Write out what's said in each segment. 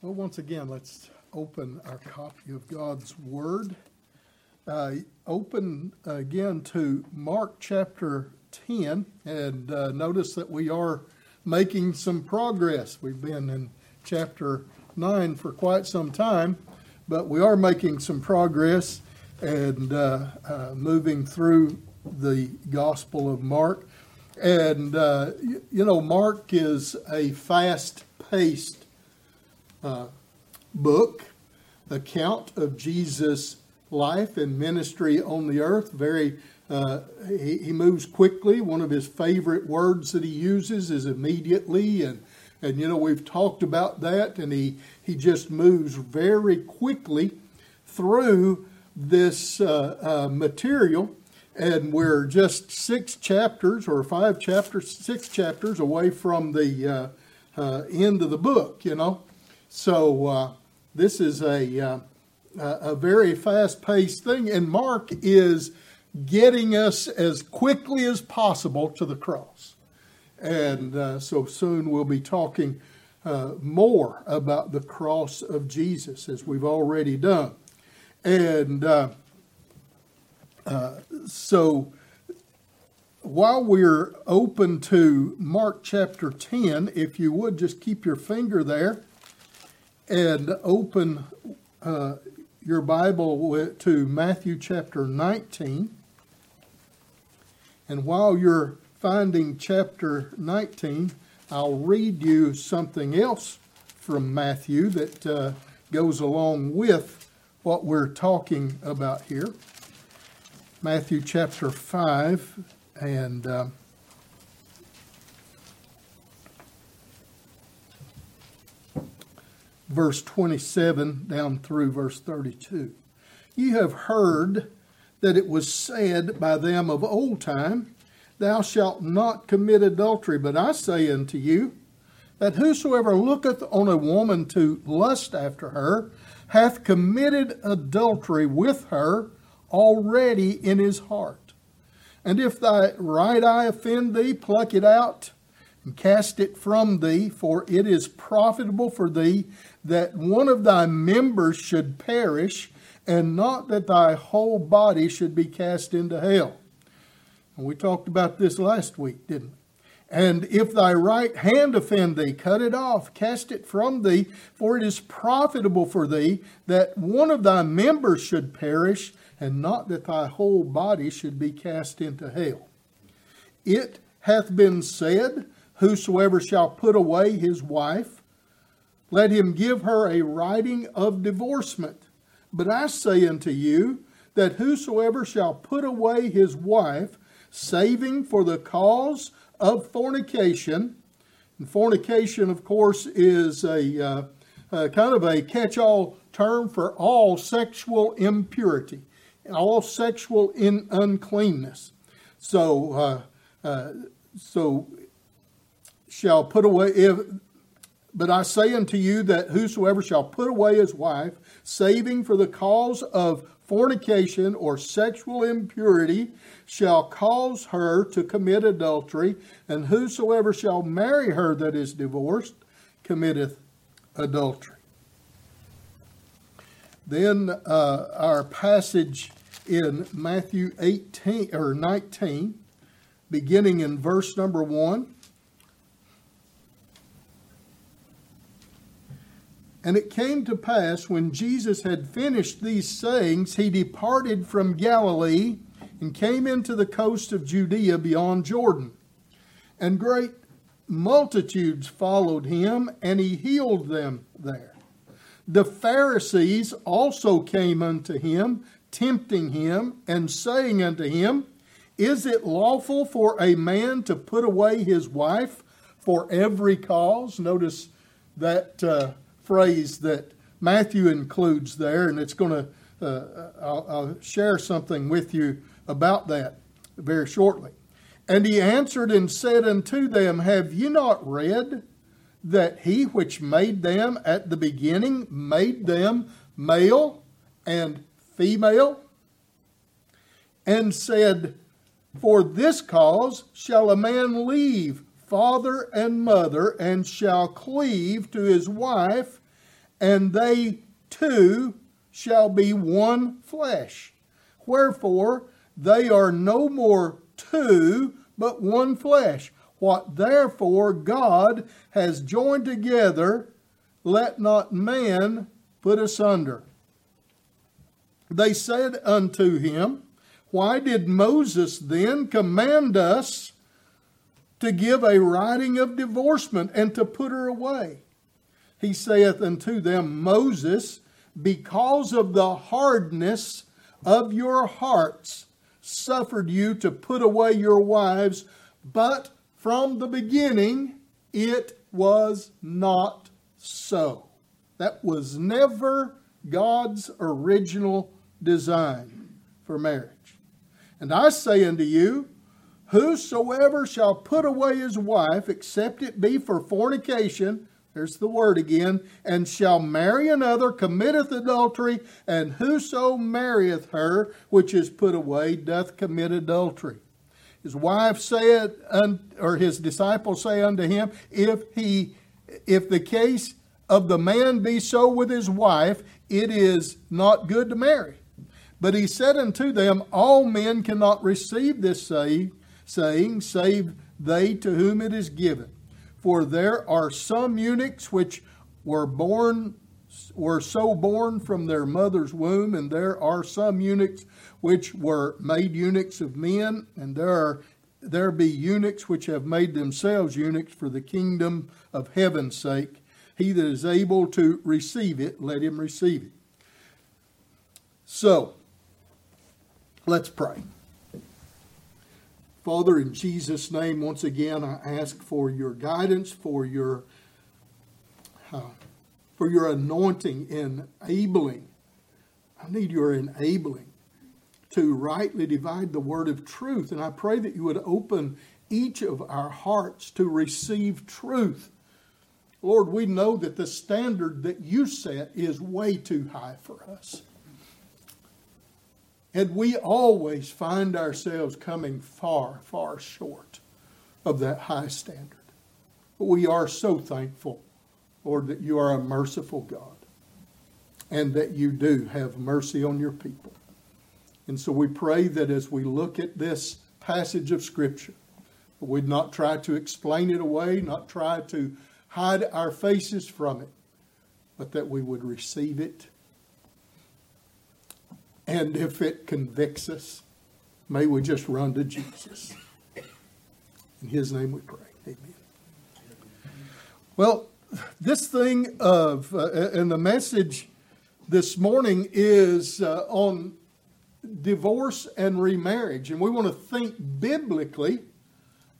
Well, once again, let's open our copy of God's Word. Uh, open again to Mark chapter 10, and uh, notice that we are making some progress. We've been in chapter 9 for quite some time, but we are making some progress and uh, uh moving through the Gospel of Mark. And, uh, you know, Mark is a fast paced uh, book, account of Jesus' life and ministry on the earth. Very, uh, he, he, moves quickly. One of his favorite words that he uses is immediately, and and you know we've talked about that. And he he just moves very quickly through this uh, uh material. And we're just six chapters or five chapters, six chapters away from the uh, uh, end of the book, you know. So uh, this is a uh, a very fast paced thing, and Mark is getting us as quickly as possible to the cross. And uh, so soon we'll be talking uh, more about the cross of Jesus as we've already done. And uh, uh so while we're open to Mark chapter 10, if you would just keep your finger there and open uh, your Bible to Matthew chapter 19. And while you're finding chapter 19, I'll read you something else from Matthew that uh, goes along with what we're talking about here. Matthew chapter 5 and. Uh, verse 27 down through verse 32. You have heard that it was said by them of old time, Thou shalt not commit adultery. But I say unto you, that whosoever looketh on a woman to lust after her hath committed adultery with her already in his heart. And if thy right eye offend thee, pluck it out and cast it from thee, for it is profitable for thee that one of thy members should perish, and not that thy whole body should be cast into hell. And we talked about this last week, didn't we? And if thy right hand offend thee, cut it off, cast it from thee, for it is profitable for thee that one of thy members should perish, and not that thy whole body should be cast into hell. It hath been said, Whosoever shall put away his wife, let him give her a writing of divorcement. But I say unto you that whosoever shall put away his wife, saving for the cause of fornication, and fornication, of course, is a uh, uh, kind of a catch all term for all sexual impurity, all sexual in uncleanness. So, uh, uh so shall put away if but I say unto you that whosoever shall put away his wife, saving for the cause of fornication or sexual impurity, shall cause her to commit adultery, and whosoever shall marry her that is divorced committeth adultery. Then uh, our passage in Matthew 18 or 19, beginning in verse number 1. And it came to pass when Jesus had finished these sayings, he departed from Galilee and came into the coast of Judea beyond Jordan. And great multitudes followed him, and he healed them there. The Pharisees also came unto him, tempting him, and saying unto him, Is it lawful for a man to put away his wife for every cause? Notice that. Uh, phrase that Matthew includes there, and it's going to, uh, I'll, I'll share something with you about that very shortly. And he answered and said unto them, Have ye not read that he which made them at the beginning made them male and female? And said, For this cause shall a man leave father and mother, and shall cleave to his wife, and they two shall be one flesh. Wherefore, they are no more two, but one flesh. What therefore God has joined together, let not man put asunder. They said unto him, Why did Moses then command us to give a writing of divorcement and to put her away? He saith unto them, Moses, because of the hardness of your hearts, suffered you to put away your wives, but from the beginning it was not so. That was never God's original design for marriage. And I say unto you, Whosoever shall put away his wife, except it be for fornication, there's the word again, and shall marry another, committeth adultery, and whoso marrieth her which is put away doth commit adultery. His wife said, or his disciples say unto him, If he, if the case of the man be so with his wife, it is not good to marry. But he said unto them, All men cannot receive this say, saying, save they to whom it is given. For there are some eunuchs which were born were so born from their mother's womb, and there are some eunuchs which were made eunuchs of men, and there are there be eunuchs which have made themselves eunuchs for the kingdom of heaven's sake. He that is able to receive it, let him receive it. So, let's pray. Father, in Jesus' name, once again, I ask for your guidance, for your uh, for your anointing, enabling. I need your enabling to rightly divide the word of truth. And I pray that you would open each of our hearts to receive truth. Lord, we know that the standard that you set is way too high for us. And we always find ourselves coming far, far short of that high standard. But we are so thankful, Lord, that you are a merciful God and that you do have mercy on your people. And so we pray that as we look at this passage of Scripture, we'd not try to explain it away, not try to hide our faces from it, but that we would receive it. And if it convicts us, may we just run to Jesus. In his name we pray. Amen. Well, this thing of, uh, and the message this morning is uh, on divorce and remarriage. And we want to think biblically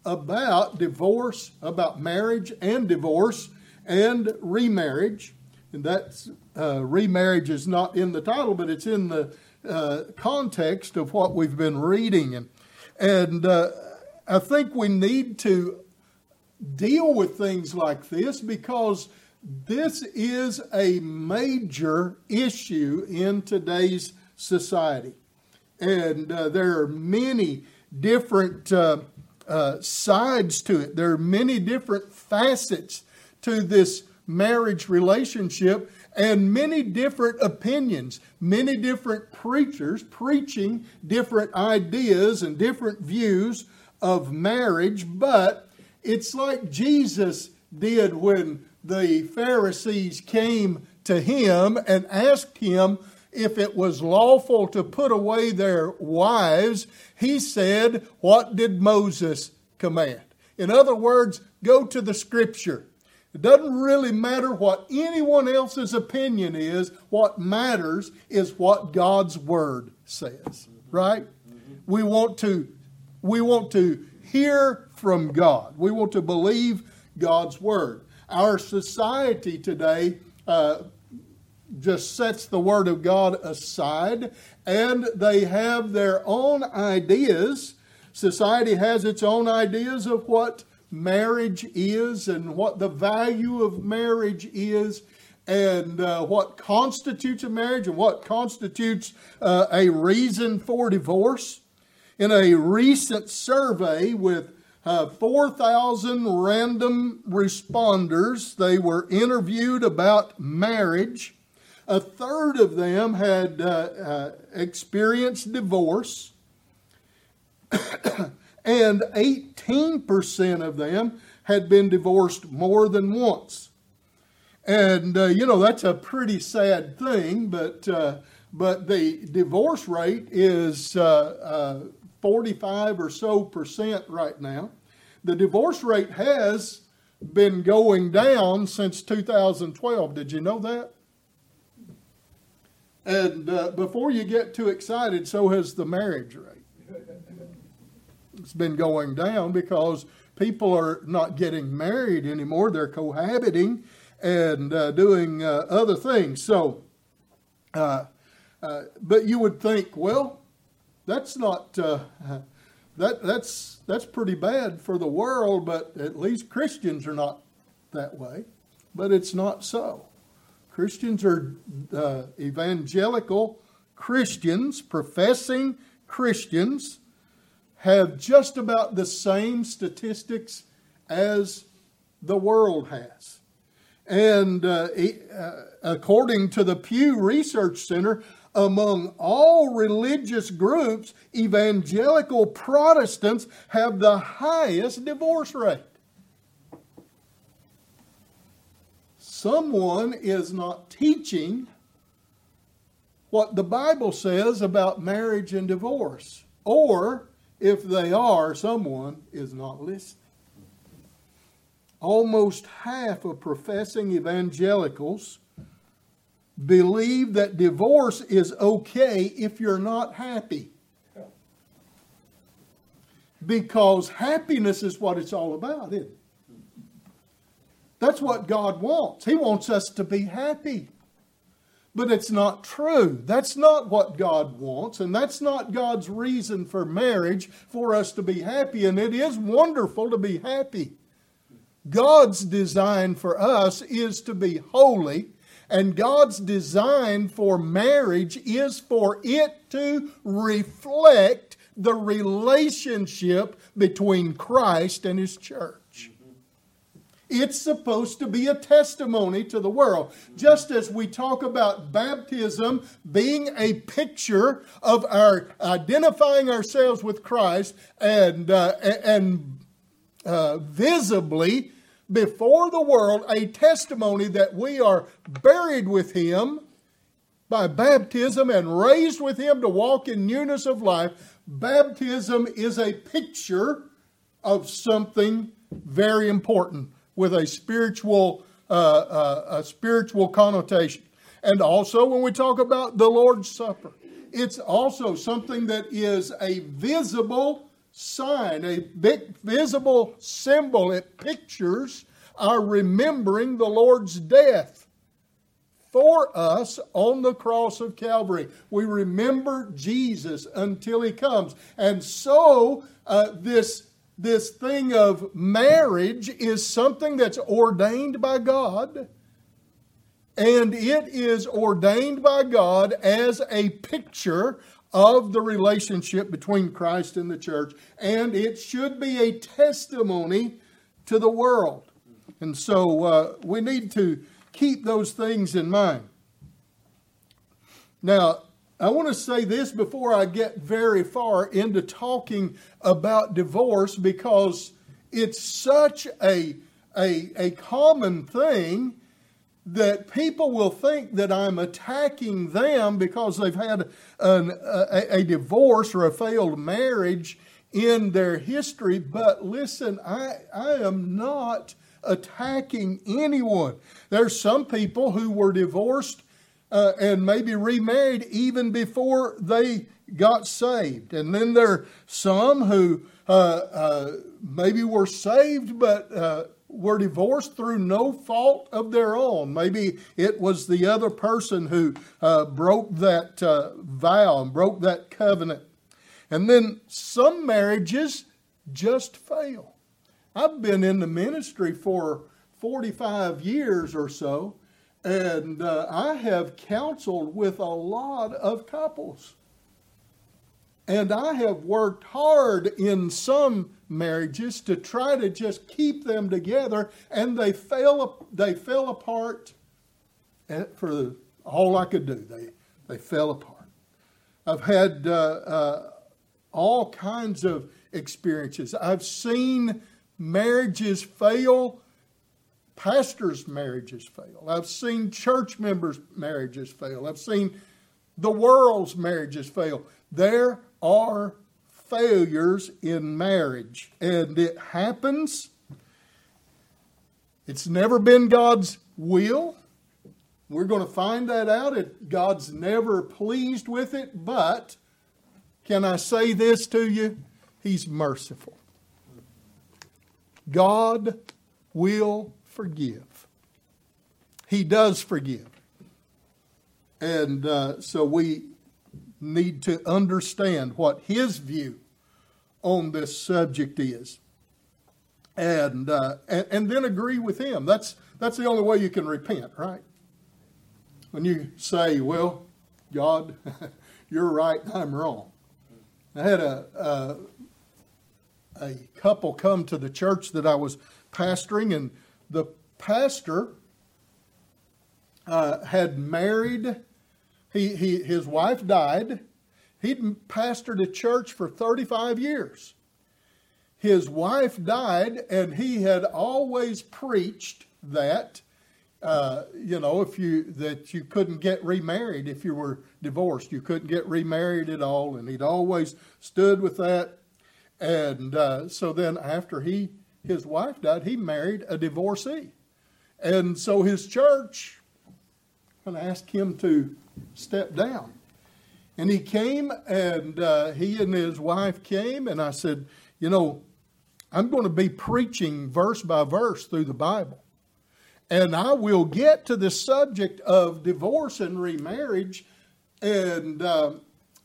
about divorce, about marriage and divorce and remarriage. And that uh, remarriage is not in the title, but it's in the uh, context of what we've been reading. And, and uh, I think we need to deal with things like this because this is a major issue in today's society. And uh, there are many different uh, uh, sides to it, there are many different facets to this marriage relationship and many different opinions, many different preachers preaching different ideas and different views of marriage. But it's like Jesus did when the Pharisees came to him and asked him if it was lawful to put away their wives, he said, What did Moses command? In other words, go to the scripture. It doesn't really matter what anyone else's opinion is. What matters is what God's word says, right? We want to we want to hear from God. We want to believe God's word. Our society today uh, just sets the Word of God aside and they have their own ideas. Society has its own ideas of what marriage is and what the value of marriage is and uh, what constitutes a marriage and what constitutes uh, a reason for divorce. In a recent survey with uh, 4,000 random responders. They were interviewed about marriage. A third of them had uh, uh, experienced divorce, and 18% of them had been divorced more than once. And, uh, you know, that's a pretty sad thing, but, uh, but the divorce rate is uh, 45 or so percent right now. The divorce rate has been going down since 2012. Did you know that? And uh, before you get too excited, so has the marriage rate. It's been going down because people are not getting married anymore. They're cohabiting and uh, doing uh, other things. So, uh, uh, but you would think, well, that's not uh, that that's that's pretty bad for the world, but at least Christians are not that way. But it's not so. Christians are uh, evangelical Christians, professing Christians, have just about the same statistics as the world has. And uh, uh, according to the Pew Research Center, among all religious groups, evangelical Protestants have the highest divorce rate. Someone is not teaching what the Bible says about marriage and divorce. Or, if they are, someone is not listening. Almost half of professing evangelicals believe that divorce is okay if you're not happy. Because happiness is what it's all about, isn't it? That's what God wants. He wants us to be happy. But it's not true. That's not what God wants, and that's not God's reason for marriage for us to be happy. And it is wonderful to be happy. God's design for us is to be holy and God's design for marriage is for it to reflect the relationship between Christ and His church. It's supposed to be a testimony to the world. Just as we talk about baptism being a picture of our identifying ourselves with Christ and, uh, and uh, visibly before the world a testimony that we are buried with Him by baptism and raised with Him to walk in newness of life. Baptism is a picture of something very important with a spiritual, uh, uh, a spiritual connotation. And also, when we talk about the Lord's Supper, it's also something that is a visible sign, a big visible symbol. It pictures our remembering the Lord's death for us on the cross of Calvary. We remember Jesus until he comes. And so, uh, this, this thing of marriage is something that's ordained by God. And it is ordained by God as a picture of the relationship between Christ and the church, and it should be a testimony to the world. And so uh, we need to keep those things in mind. Now, I want to say this before I get very far into talking about divorce because it's such a, a, a common thing that people will think that I'm attacking them because they've had an, a, a, divorce or a failed marriage in their history. But listen, I, I am not attacking anyone. There's some people who were divorced uh, and maybe remarried even before they got saved. And then there are some who uh, uh, maybe were saved but uh, were divorced through no fault of their own. Maybe it was the other person who uh, broke that uh, vow and broke that covenant. And then some marriages just fail. I've been in the ministry for 45 years or so, and uh, I have counseled with a lot of couples. And I have worked hard in some marriages to try to just keep them together, and they fell, they fell apart for all I could do. They, they fell apart. I've had uh, uh, all kinds of experiences. I've seen marriages fail, pastors' marriages fail. I've seen church members' marriages fail. I've seen the world's marriages fail. There are failures in marriage, and it happens. It's never been God's will. We're going to find that out. God's never pleased with it, but can I say this to you? He's merciful. God will forgive. He does forgive. And uh, so we need to understand what his view on this subject is. And, uh, and, and then agree with him. That's, that's the only way you can repent, right? When you say, well, God, you're right, I'm wrong. I had a, a, a couple come to the church that I was pastoring, and the pastor uh, had married he, he, his wife died. He'd pastored a church for 35 years. His wife died, and he had always preached that, uh, you know, if you that you couldn't get remarried if you were divorced. You couldn't get remarried at all, and he'd always stood with that. And uh, so then, after he his wife died, he married a divorcee, and so his church and asked him to step down. And he came, and uh, he and his wife came, and I said, You know, I'm going to be preaching verse by verse through the Bible. And I will get to the subject of divorce and remarriage. And uh,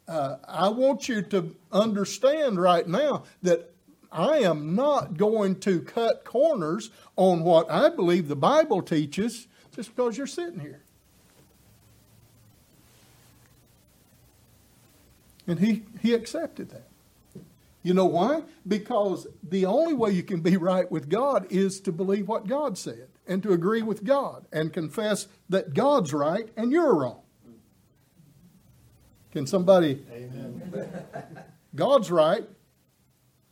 uh, I want you to understand right now that I am not going to cut corners on what I believe the Bible teaches just because you're sitting here. And he, he accepted that. You know why? Because the only way you can be right with God is to believe what God said and to agree with God and confess that God's right and you're wrong. Can somebody? Amen. God's right,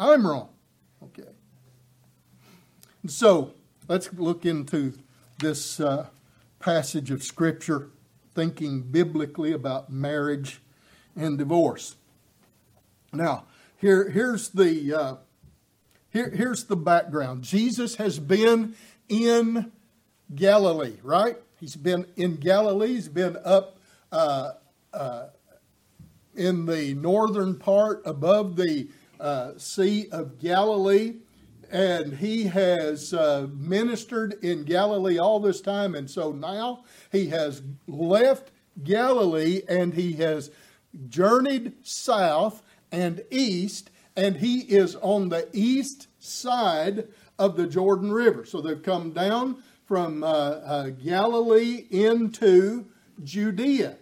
I'm wrong. Okay. So let's look into this uh, passage of Scripture, thinking biblically about marriage and divorce. Now, here, here's the uh, here, here's the background. Jesus has been in Galilee, right? He's been in Galilee. He's been up uh, uh, in the northern part above the uh, Sea of Galilee. And he has uh, ministered in Galilee all this time. And so now he has left Galilee and he has journeyed south and east, and he is on the east side of the Jordan River. So they've come down from uh, uh, Galilee into Judea.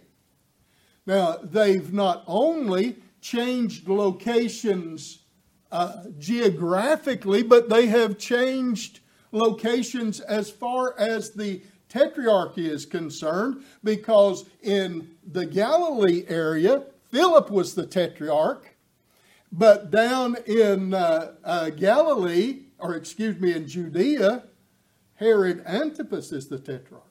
Now, they've not only changed locations uh, geographically, but they have changed locations as far as the tetrarchy is concerned, because in the Galilee area, Philip was the tetrarch, but down in uh, uh, Galilee, or excuse me, in Judea, Herod Antipas is the tetrarch.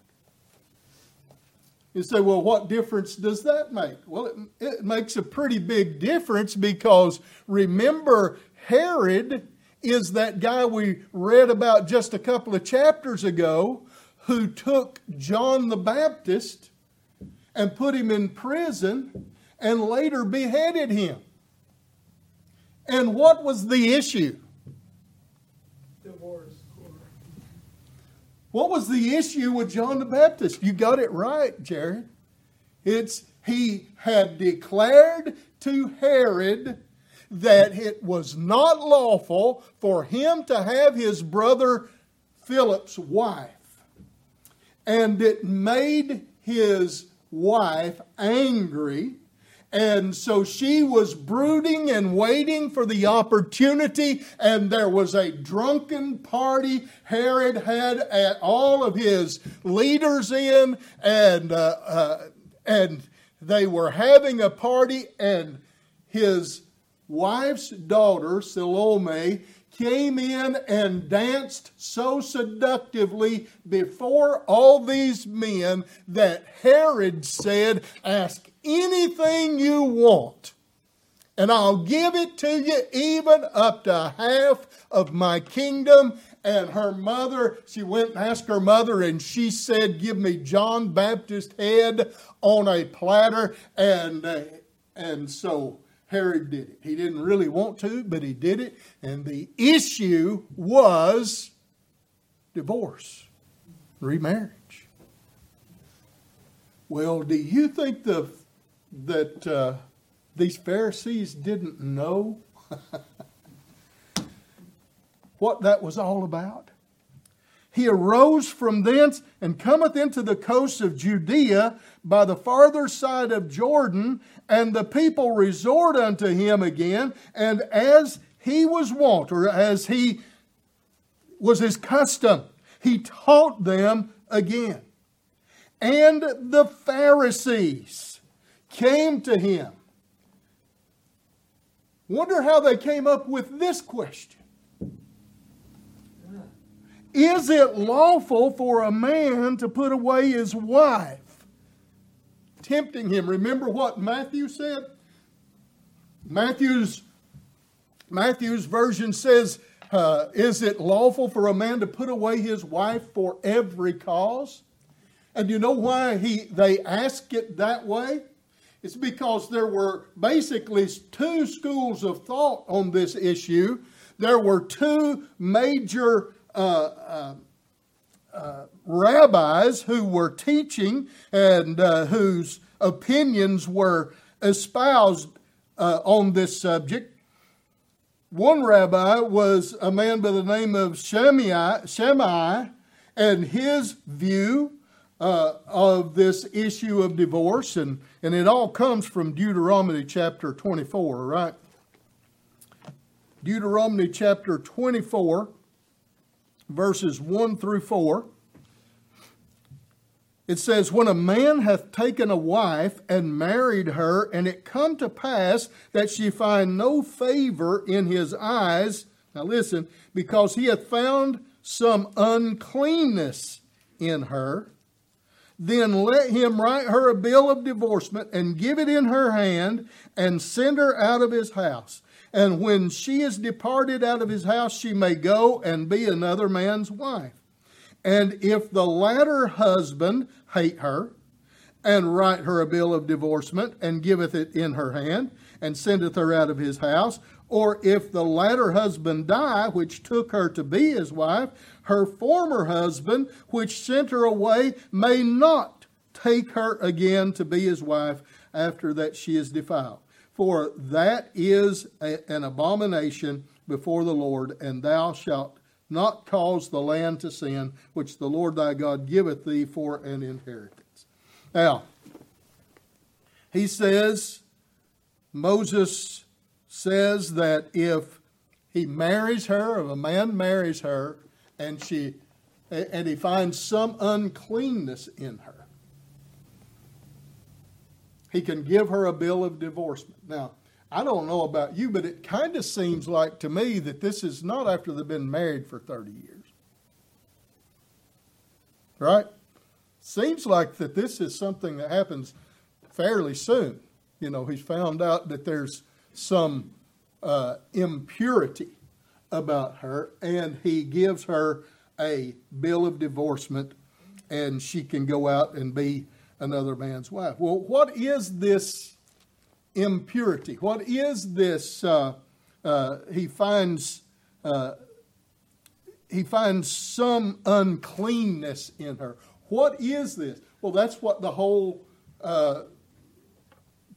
You say, well, what difference does that make? Well, it, it makes a pretty big difference because remember, Herod is that guy we read about just a couple of chapters ago who took John the Baptist and put him in prison and later beheaded him. And what was the issue? What was the issue with John the Baptist? You got it right, Jared. It's he had declared to Herod that it was not lawful for him to have his brother Philip's wife and it made his wife angry, And so she was brooding and waiting for the opportunity, and there was a drunken party. Herod had all of his leaders in, and, uh, uh, and they were having a party, and his wife's daughter, Salome, came in and danced so seductively before all these men that Herod said, Ask anything you want, and I'll give it to you, even up to half of my kingdom. And her mother, she went and asked her mother, and she said, Give me John Baptist's head on a platter. And, and so Herod did it. He didn't really want to, but he did it. And the issue was divorce, remarriage. Well, do you think the, that uh, these Pharisees didn't know what that was all about? He arose from thence and cometh into the coasts of Judea by the farther side of Jordan, and the people resort unto him again, and as he was wont, or as he was his custom, he taught them again. And the Pharisees came to him. Wonder how they came up with this question Is it lawful for a man to put away his wife? Tempting him. Remember what Matthew said? Matthew's Matthew's version says, uh, "Is it lawful for a man to put away his wife for every cause?" And you know why he they ask it that way? It's because there were basically two schools of thought on this issue. There were two major uh, uh, uh, rabbis who were teaching and uh, whose opinions were espoused uh, on this subject. One rabbi was a man by the name of Shammai, and his view uh, of this issue of divorce, and, and it all comes from Deuteronomy chapter 24, right? Deuteronomy chapter 24 verses 1 through 4. It says, When a man hath taken a wife and married her, and it come to pass that she find no favor in his eyes, now listen, because he hath found some uncleanness in her, then let him write her a bill of divorcement and give it in her hand and send her out of his house. And when she is departed out of his house, she may go and be another man's wife. And if the latter husband hate her, and write her a bill of divorcement, and giveth it in her hand, and sendeth her out of his house, or if the latter husband die, which took her to be his wife, her former husband, which sent her away, may not take her again to be his wife after that she is defiled for that is a, an abomination before the Lord, and thou shalt not cause the land to sin, which the Lord thy God giveth thee for an inheritance. Now, he says, Moses says that if he marries her, if a man marries her, and she and he finds some uncleanness in her, he can give her a bill of divorcement. Now, I don't know about you, but it kind of seems like to me that this is not after they've been married for 30 years. Right? Seems like that this is something that happens fairly soon. You know, he's found out that there's some uh, impurity about her, and he gives her a bill of divorcement, and she can go out and be another man's wife. Well, what is this impurity? What is this? Uh, uh, he finds uh, he finds some uncleanness in her. What is this? Well, that's what the whole uh,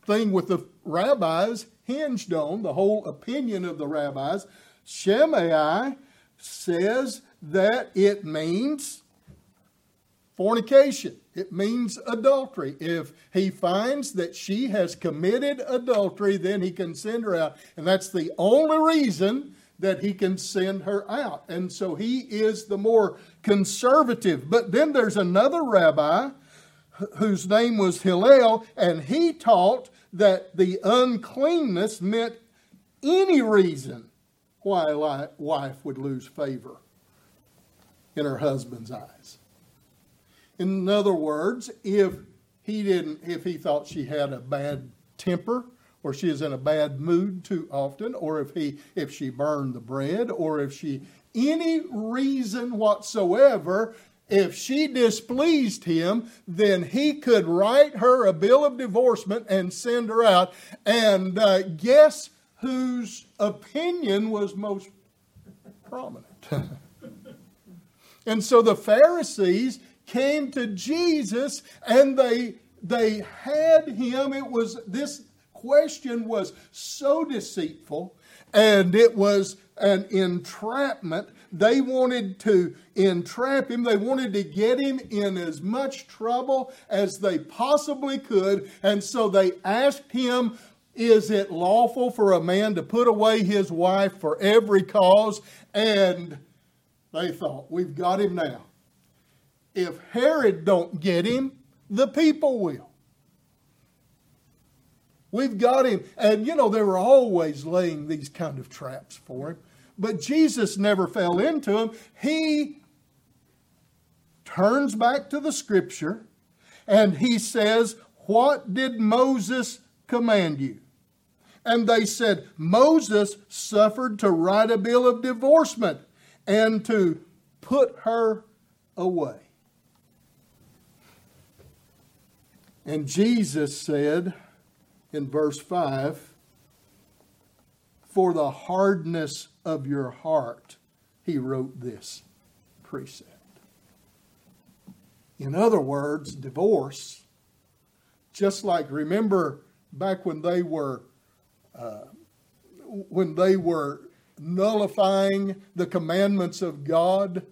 thing with the rabbis hinged on. The whole opinion of the rabbis. Shammai says that it means fornication It means adultery. If he finds that she has committed adultery, then he can send her out. And that's the only reason that he can send her out. And so he is the more conservative. But then there's another rabbi whose name was Hillel, and he taught that the uncleanness meant any reason why a wife would lose favor in her husband's eyes. In other words, if he didn't, if he thought she had a bad temper, or she is in a bad mood too often, or if he, if she burned the bread, or if she, any reason whatsoever, if she displeased him, then he could write her a bill of divorcement and send her out. And uh, guess whose opinion was most prominent? and so the Pharisees came to Jesus and they they had him. It was this question was so deceitful and it was an entrapment. They wanted to entrap him. They wanted to get him in as much trouble as they possibly could. And so they asked him is it lawful for a man to put away his wife for every cause? And they thought we've got him now if Herod don't get him, the people will. We've got him. And you know, they were always laying these kind of traps for him. But Jesus never fell into them. He turns back to the scripture and he says, What did Moses command you? And they said, Moses suffered to write a bill of divorcement and to put her away. And Jesus said in verse 5 For the hardness of your heart, he wrote this precept. In other words, divorce, just like remember back when they were uh, when they were nullifying the commandments of God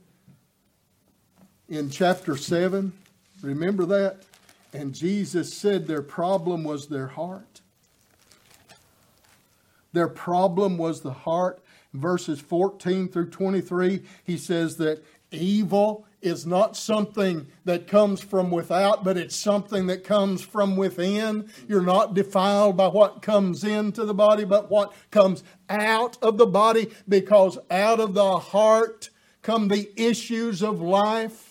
in chapter 7. Remember that? And Jesus said their problem was their heart. Their problem was the heart. Verses 14 through 23, he says that evil is not something that comes from without, but it's something that comes from within. You're not defiled by what comes into the body, but what comes out of the body, because out of the heart come the issues of life.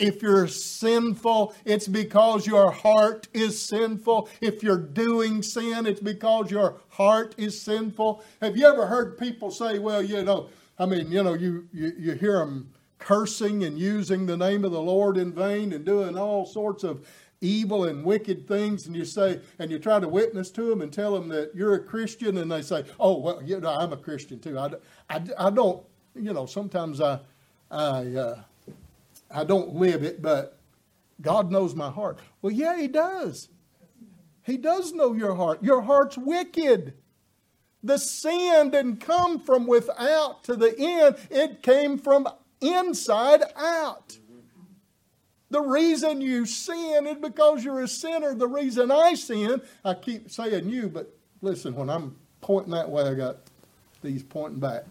If you're sinful, it's because your heart is sinful. If you're doing sin, it's because your heart is sinful. Have you ever heard people say, well, you know, I mean, you know, you, you, you hear them cursing and using the name of the Lord in vain and doing all sorts of evil and wicked things and you say and you try to witness to them and tell them that you're a christian and they say oh well you know i'm a christian too i, I, I don't you know sometimes i i uh, I don't live it, but God knows my heart. Well, yeah, He does. He does know your heart. Your heart's wicked. The sin didn't come from without to the end, it came from inside out. The reason you sin is because you're a sinner. The reason I sin, I keep saying you, but listen, when I'm pointing that way, I got these pointing back.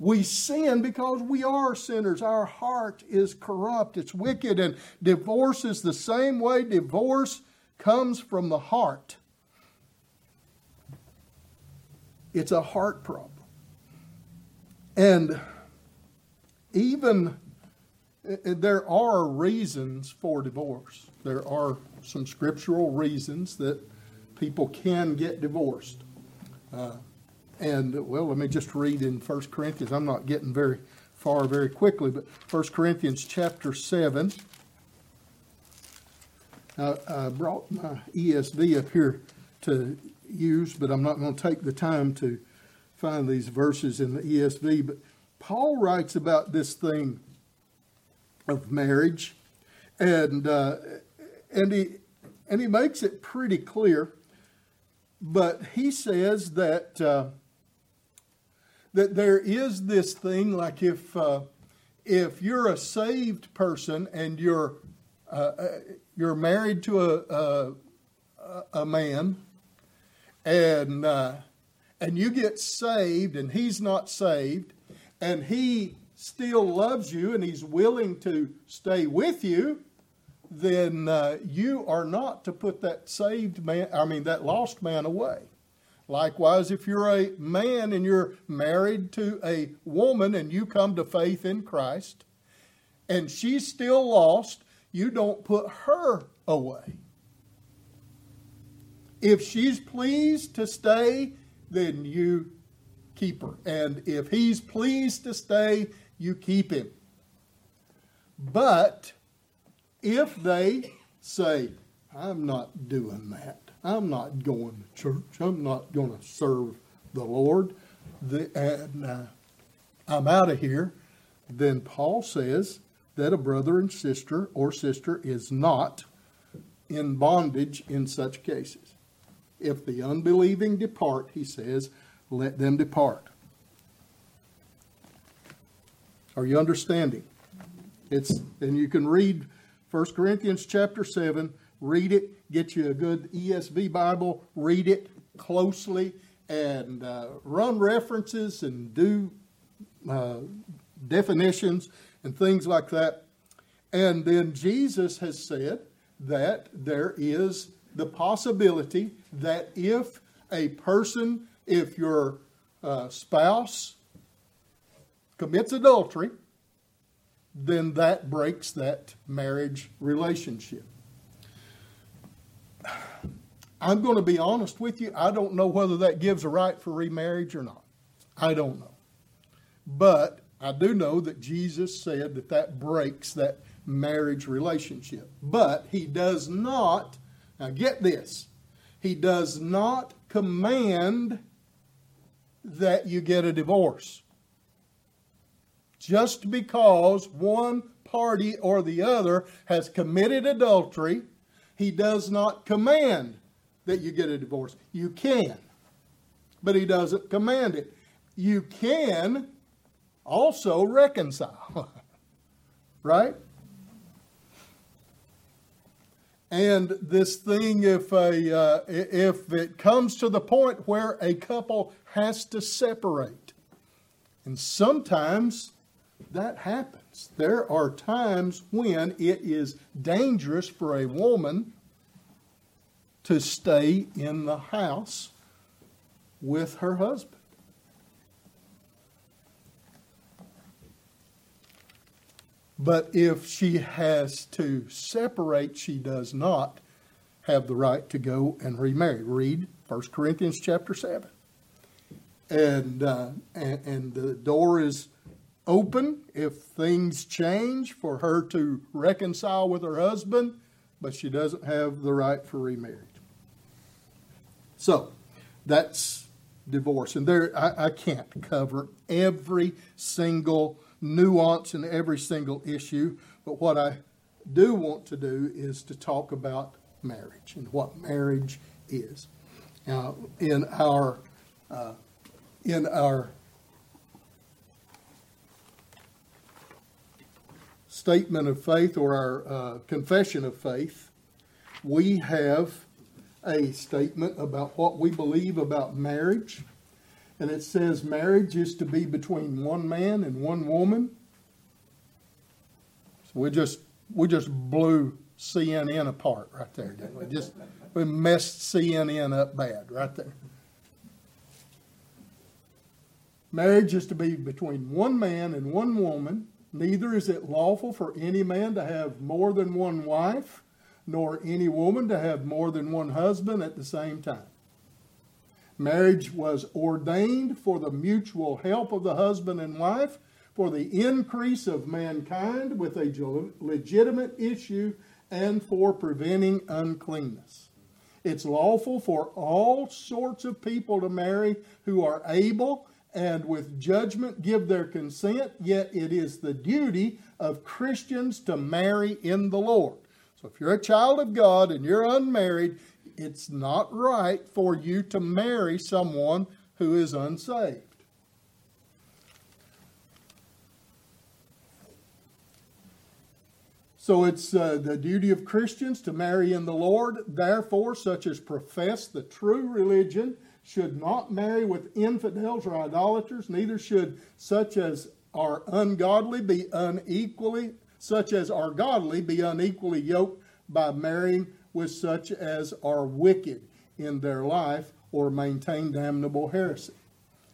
We sin because we are sinners. Our heart is corrupt, it's wicked, and divorce is the same way. Divorce comes from the heart. It's a heart problem. And even eh, eh, there are reasons for divorce. There are some scriptural reasons that people can get divorced. Uh, and well, let me just read in 1 Corinthians. I'm not getting very far very quickly, but 1 Corinthians chapter 7. I, I brought my ESV up here to use, but I'm not going to take the time to find these verses in the ESV. But Paul writes about this thing of marriage, and uh, and he and he makes it pretty clear. But he says that uh, that there is this thing like if uh, if you're a saved person and you're uh, uh you're married to a a, a man, and uh, and you get saved and he's not saved, and he still loves you and he's willing to stay with you, then uh, you are not to put that saved man, I mean, that lost man away. Likewise, if you're a man and you're married to a woman and you come to faith in Christ and she's still lost, you don't put her away. If she's pleased to stay, then you keep her. And if he's pleased to stay, you keep him. But if they say, I'm not doing that, I'm not going to church, I'm not going to serve the Lord, the, and uh, I'm out of here, then Paul says that a brother and sister or sister is not in bondage in such cases. If the unbelieving depart, he says, let them depart. Are you understanding? It's and you can read 1 Corinthians chapter 7, read it, get you a good ESV Bible, read it closely, and uh, run references and do uh, definitions and things like that. And then Jesus has said that there is the possibility that if a person, if your uh, spouse commits adultery, then that breaks that marriage relationship. I'm going to be honest with you. I don't know whether that gives a right for remarriage or not. I don't know. But I do know that Jesus said that that breaks that marriage relationship. But he does not, now get this, he does not command that you get a divorce. Just because one party or the other has committed adultery, he does not command that you get a divorce. You can, but he doesn't command it. You can also reconcile, right? And this thing, if a uh, if it comes to the point where a couple has to separate, and sometimes that happens. There are times when it is dangerous for a woman to stay in the house with her husband. But if she has to separate, she does not have the right to go and remarry. Read 1 Corinthians chapter 7. And, uh, and, and the door is open if things change for her to reconcile with her husband, but she doesn't have the right for remarriage. So that's divorce. And there, I, I can't cover every single nuance and every single issue, but what I do want to do is to talk about marriage and what marriage is. Now, in our uh, in our statement of faith or our uh, confession of faith, we have a statement about what we believe about marriage and it says marriage is to be between one man and one woman. So we just we just blew CNN apart right there, didn't we? Just we messed CNN up bad right there. Marriage is to be between one man and one woman. Neither is it lawful for any man to have more than one wife, nor any woman to have more than one husband at the same time. Marriage was ordained for the mutual help of the husband and wife, for the increase of mankind with a legitimate issue, and for preventing uncleanness. It's lawful for all sorts of people to marry who are able and with judgment give their consent, yet it is the duty of Christians to marry in the Lord. So if you're a child of God and you're unmarried, it's not right for you to marry someone who is unsaved. So it's uh, the duty of Christians to marry in the Lord. Therefore, such as profess the true religion should not marry with infidels or idolaters, neither should such as are ungodly be unequally, such as are godly be unequally yoked by marrying with such as are wicked in their life or maintain damnable heresy.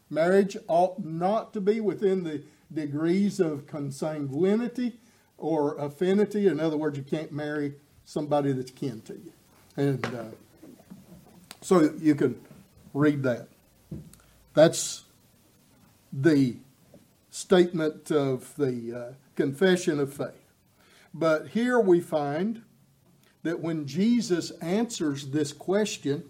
Marriage ought not to be within the degrees of consanguinity or affinity. In other words, you can't marry somebody that's kin to you. And uh, so you can read that. That's the statement of the uh, confession of faith. But here we find that when Jesus answers this question,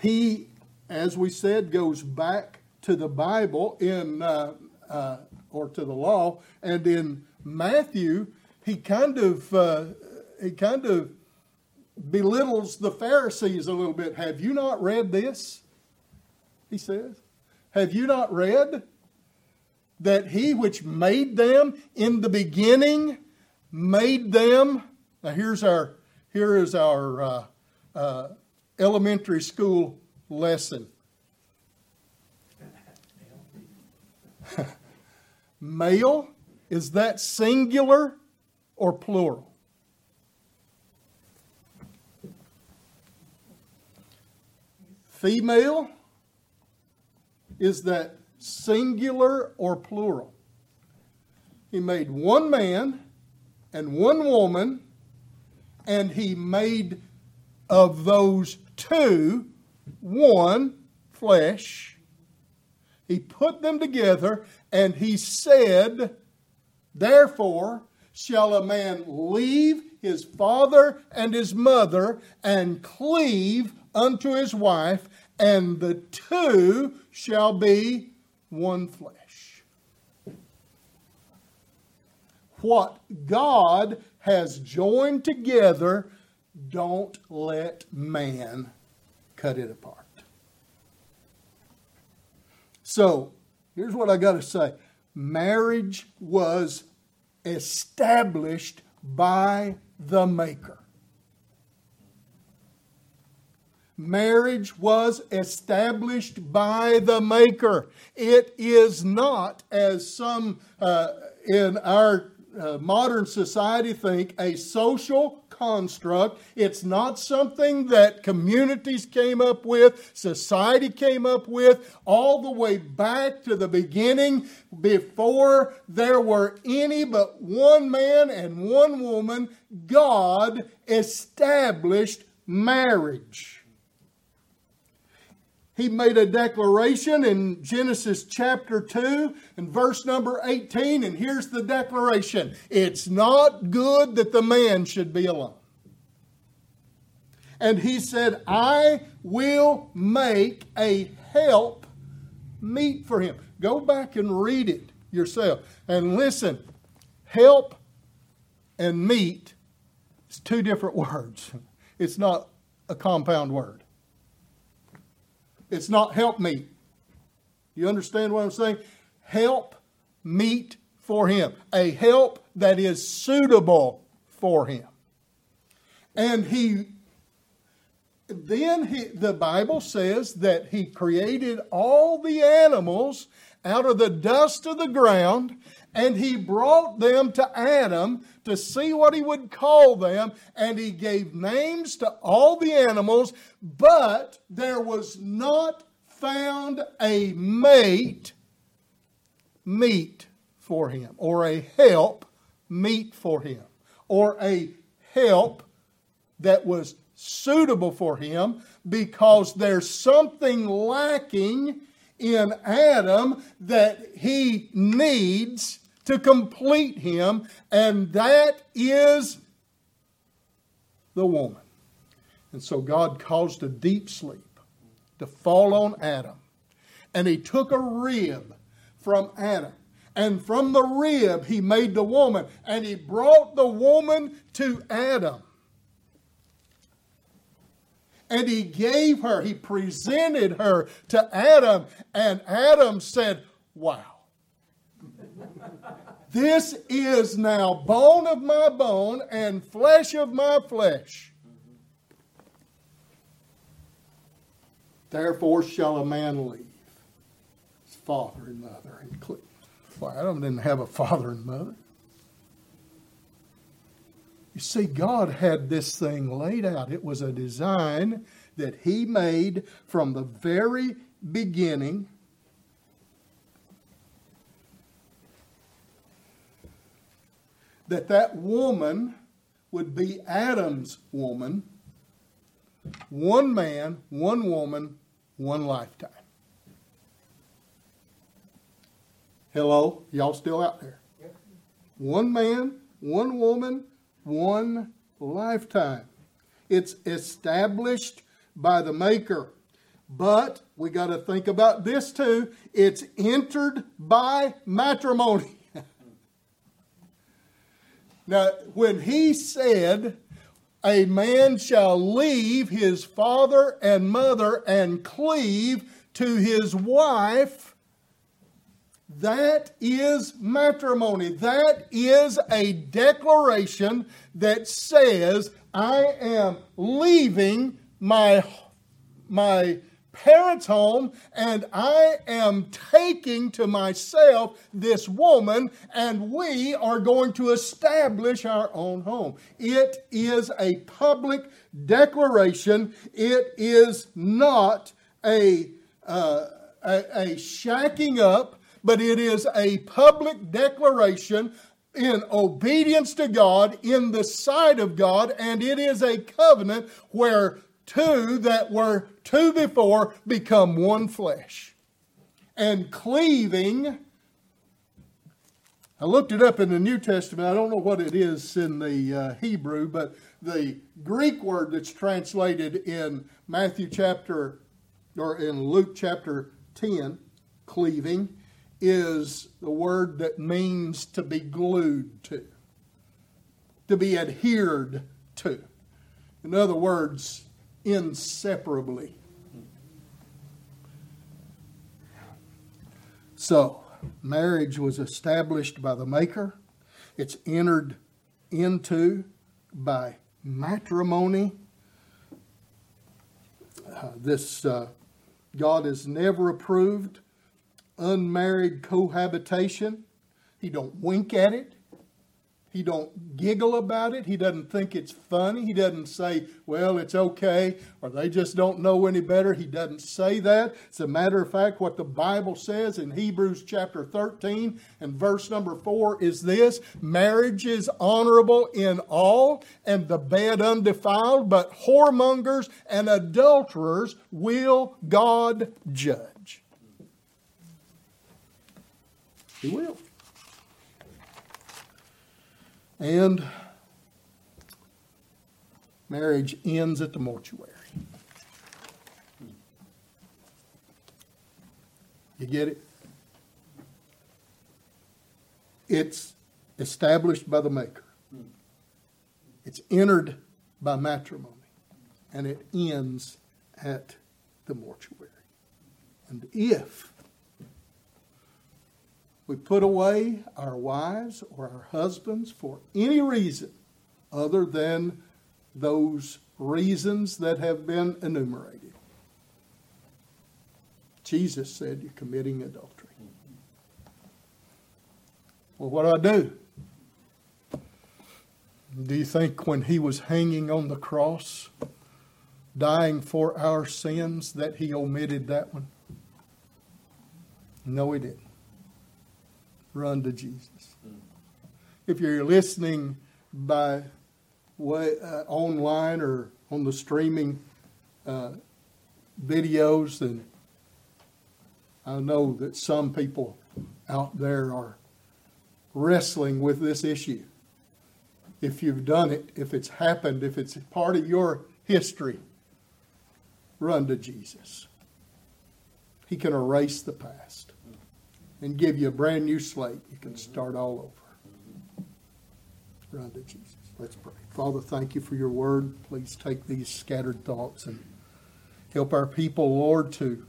he, as we said, goes back to the Bible in uh, uh, or to the law, and in Matthew, he kind of uh, he kind of belittles the Pharisees a little bit. Have you not read this? He says, Have you not read that he which made them in the beginning made them? Now here's our here is our uh, uh, elementary school lesson. Male, is that singular or plural? Female, is that singular or plural? He made one man and one woman, and he made of those two one flesh. He put them together and he said, Therefore shall a man leave his father and his mother and cleave unto his wife, and the two shall be one flesh. What God has joined together, don't let man cut it apart. So, here's what I got to say marriage was established by the Maker. Marriage was established by the Maker. It is not, as some uh, in our uh, modern society think, a social construct. It's not something that communities came up with, society came up with, all the way back to the beginning before there were any but one man and one woman. God established marriage he made a declaration in Genesis chapter 2 and verse number 18, and here's the declaration It's not good that the man should be alone. And he said, I will make a help meet for him. Go back and read it yourself. And listen, help and meet is two different words. It's not a compound word. It's not help meet. You understand what I'm saying? Help meet for him. A help that is suitable for him. And he then he, the Bible says that he created all the animals out of the dust of the ground and he brought them to Adam to see what he would call them, and he gave names to all the animals, but there was not found a mate meet for him, or a help meet for him, or a help that was suitable for him because there's something lacking in Adam that he needs to complete him, and that is the woman. And so God caused a deep sleep to fall on Adam. And he took a rib from Adam. And from the rib, he made the woman. And he brought the woman to Adam and he gave her, he presented her to Adam, and Adam said, Wow. This is now bone of my bone and flesh of my flesh. Therefore shall a man leave his father and mother and cleave. Well, Adam didn't have a father and mother. You see, God had this thing laid out. It was a design that He made from the very beginning. That that woman would be Adam's woman one man, one woman, one lifetime. Hello? Y'all still out there? One man, one woman, one lifetime. It's established by the Maker. But we got to think about this too. It's entered by matrimony. now, when he said, a man shall leave his father and mother and cleave to his wife. That is matrimony. That is a declaration that says, I am leaving my, my parents' home, and I am taking to myself this woman, and we are going to establish our own home. It is a public declaration, it is not a, uh, a, a shacking up, but it is a public declaration in obedience to God, in the sight of God, and it is a covenant where two that were two before become one flesh. And cleaving, I looked it up in the New Testament. I don't know what it is in the uh, Hebrew, but the Greek word that's translated in Matthew chapter, or in Luke chapter 10, cleaving, is the word that means to be glued to, to be adhered to. In other words, inseparably. So, marriage was established by the Maker, it's entered into by matrimony. Uh, this uh, God has never approved unmarried cohabitation. He don't wink at it. He don't giggle about it. He doesn't think it's funny. He doesn't say, well, it's okay, or they just don't know any better. He doesn't say that. As a matter of fact, what the Bible says in Hebrews chapter 13 and verse number 4 is this marriage is honorable in all, and the bed undefiled, but whoremongers and adulterers will God judge. He will. And marriage ends at the mortuary. You get it? It's established by the Maker. It's entered by matrimony. And it ends at the mortuary. And if we put away our wives or our husbands for any reason other than those reasons that have been enumerated. Jesus said you're committing adultery. Well, what do I do? Do you think when he was hanging on the cross, dying for our sins, that he omitted that one? No, he didn't run to Jesus. If you're listening by way, uh, online or on the streaming uh, videos, then I know that some people out there are wrestling with this issue. If you've done it, if it's happened, if it's part of your history, run to Jesus. He can erase the past and give you a brand new slate. You can start all over. Run to Jesus. Let's pray. Father, thank you for your word. Please take these scattered thoughts and help our people, Lord, to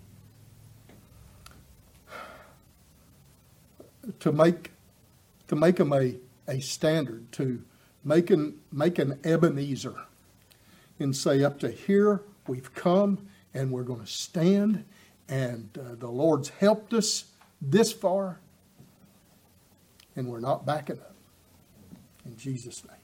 to make to make them a, a standard, to make an, make an Ebenezer and say, up to here we've come and we're going to stand, and uh, the Lord's helped us this far, and we're not backing up. In Jesus' name.